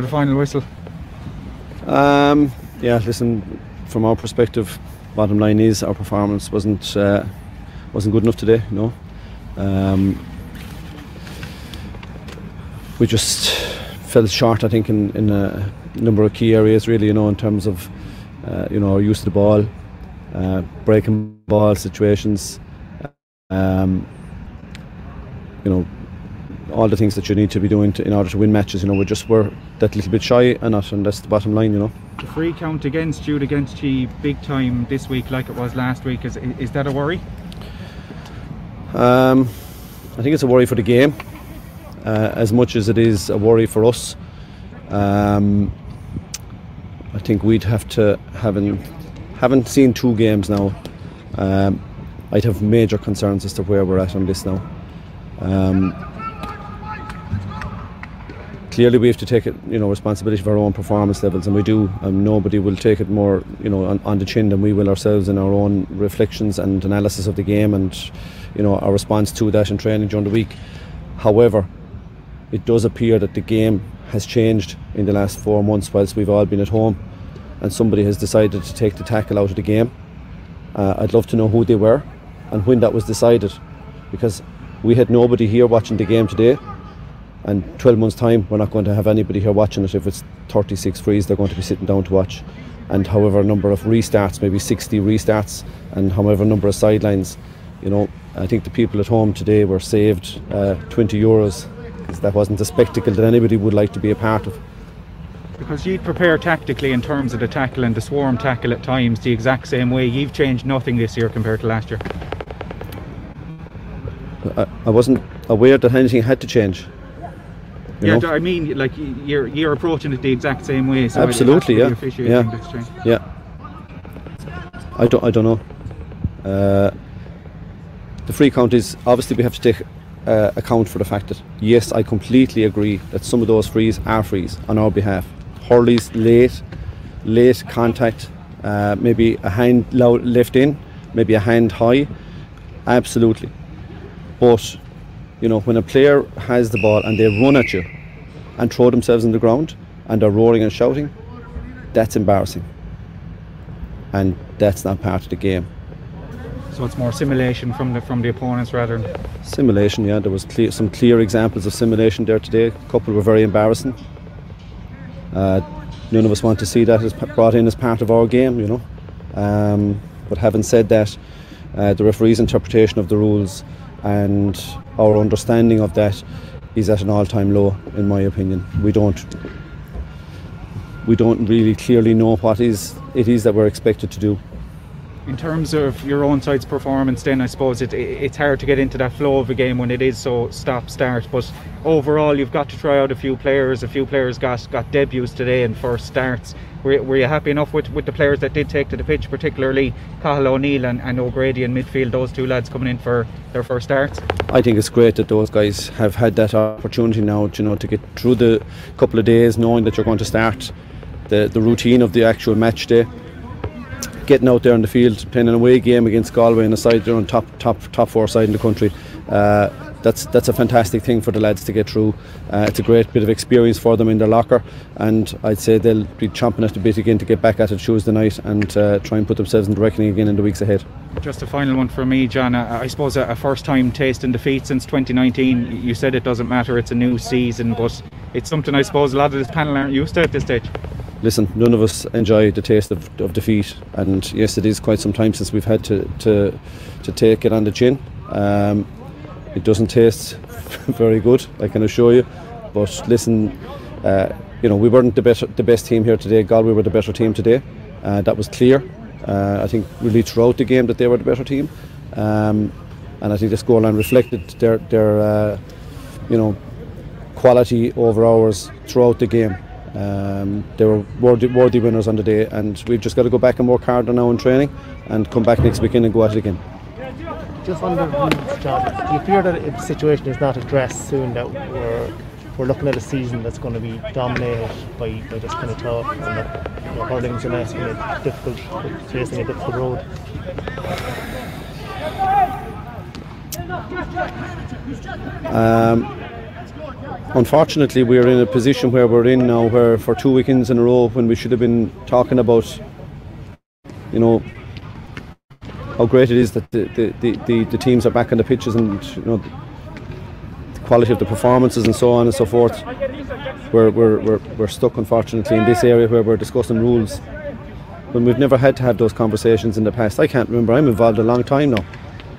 the final whistle? Um, yeah, listen, from our perspective, bottom line is our performance wasn't uh, wasn't good enough today. No, um, we just fell short. I think in, in a number of key areas, really. You know, in terms of uh, you know our use of the ball, uh, breaking ball situations. Um, you know, all the things that you need to be doing to, in order to win matches. You know, we just were that little bit shy, and, that, and that's the bottom line. You know. The free count against Jude against you big time this week, like it was last week. Is is that a worry? Um, I think it's a worry for the game, uh, as much as it is a worry for us. Um, I think we'd have to having haven't seen two games now. Um, I'd have major concerns as to where we're at on this now. Um, clearly, we have to take it, you know, responsibility for our own performance levels, and we do. Um, nobody will take it more, you know, on, on, the chin than we will ourselves in our own reflections and analysis of the game, and you know, our response to that in training during the week. However, it does appear that the game has changed in the last four months whilst we've all been at home, and somebody has decided to take the tackle out of the game. Uh, I'd love to know who they were and when that was decided, because we had nobody here watching the game today and 12 months time we're not going to have anybody here watching it if it's 36 frees they're going to be sitting down to watch. And however number of restarts maybe 60 restarts and however number of sidelines you know I think the people at home today were saved uh, 20 euros because that wasn't a spectacle that anybody would like to be a part of. Because you'd prepare tactically in terms of the tackle and the swarm tackle at times the exact same way. You've changed nothing this year compared to last year. I, I wasn't aware that anything had to change. Yeah, know? I mean, like you're you're approaching it the exact same way. So Absolutely, yeah, yeah, yeah. I don't, I don't know. Uh, the free count is obviously we have to take uh, account for the fact that yes, I completely agree that some of those frees are frees on our behalf. Hurley's late, late contact, uh, maybe a hand low, left in, maybe a hand high. Absolutely, but you know, when a player has the ball and they run at you and throw themselves on the ground and are roaring and shouting, that's embarrassing. And that's not part of the game. So it's more simulation from the from the opponents rather than simulation. Yeah, there was clear, some clear examples of simulation there today. A couple were very embarrassing. Uh, none of us want to see that as brought in as part of our game, you know. Um, but having said that, uh, the referee's interpretation of the rules and our understanding of that is at an all-time low in my opinion. We don't we don't really clearly know what is it is that we're expected to do in terms of your own side's performance then I suppose it, it's hard to get into that flow of a game when it is so stop start but overall you've got to try out a few players. A few players got got debuts today and first starts. Were, were you happy enough with, with the players that did take to the pitch particularly Cathal O'Neill and, and O'Grady in midfield those two lads coming in for their first starts I think it's great that those guys have had that opportunity now you know to get through the couple of days knowing that you're going to start the, the routine of the actual match day getting out there in the field, playing an away game against Galway in a side they're on top top top four side in the country. Uh, that's that's a fantastic thing for the lads to get through. Uh, it's a great bit of experience for them in their locker, and I'd say they'll be chomping at the bit again to get back at it Tuesday night and uh, try and put themselves in the reckoning again in the weeks ahead. Just a final one for me, John. I suppose a, first time taste in defeat since 2019. You said it doesn't matter; it's a new season, but it's something I suppose a lot of this panel aren't used to at this stage listen, none of us enjoy the taste of, of defeat, and yes, it is quite some time since we've had to to, to take it on the chin. Um, it doesn't taste very good, I can assure you. But listen, uh, you know, we weren't the better, the best team here today. Galway were the better team today. Uh, that was clear. Uh, I think really throughout the game that they were the better team, um, and I think the scoreline reflected their their uh, you know quality over ours throughout the game. Um, they were worthy, worthy, winners on the day, and we've just got to go back and work harder now in training and come back next weekend and go at it again. Just on the rules, John, do you fear that if the situation is not addressed soon, that we're we're looking at a season that's going to be dominated by, by this kind of talk, and that you know, hurling's going to be difficult, facing a difficult road? Um, unfortunately, we're in a position where we're in now, where for two weekends in a row, when we should have been talking about, you know, how great it is that the, the, the, the, the teams are back on the pitches and you know the quality of the performances and so on and so forth. We're, we're, we're, we're stuck, unfortunately, in this area where we're discussing rules when we've never had to have those conversations in the past. I can't remember, I'm involved a long time now,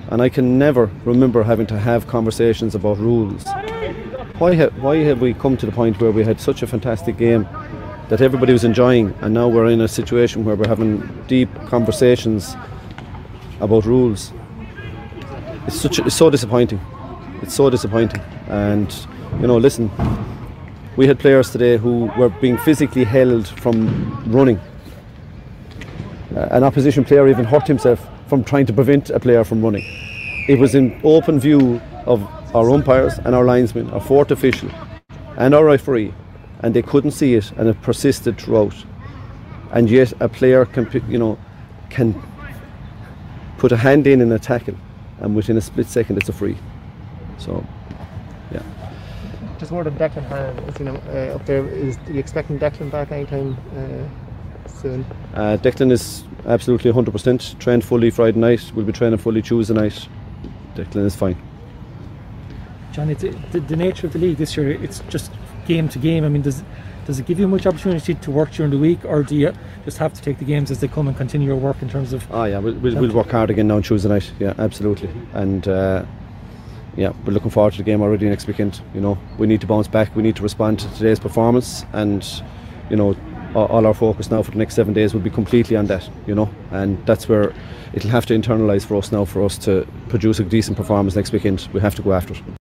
and I can never remember having to have conversations about rules. Why, ha- why have we come to the point where we had such a fantastic game that everybody was enjoying, and now we're in a situation where we're having deep conversations about rules? It's, such, it's so disappointing. It's so disappointing. And, you know, listen, we had players today who were being physically held from running uh, an opposition player even hurt himself from trying to prevent a player from running. It was in open view of our umpires and our linesmen, our fourth official, and our referee, and they couldn't see it, and it persisted throughout. And yet, a player can, you know, can put a hand in and a tackle, and within a split second, it's a free. So, yeah. Just more than Declan you know, uh, up there. Is are you expecting Declan back anytime uh, soon? Uh, Declan is absolutely 100% trained fully Friday night. We'll be training fully Tuesday night. Declan is fine. John, it's, the, the nature of the league this year, it's just game to game. I mean, does does it give you much opportunity to work during the week, or do you just have to take the games as they come and continue your work in terms of? Oh yeah, we'll, we'll, we'll work hard again now on Tuesday night. Yeah, absolutely. And uh, yeah, we're looking forward to the game already next weekend. You know, we need to bounce back. We need to respond to today's performance, and you know, all, all our focus now for the next seven days will be completely on that. You know, and that's where it'll have to internalise for us now for us to produce a decent performance next weekend. We have to go after it.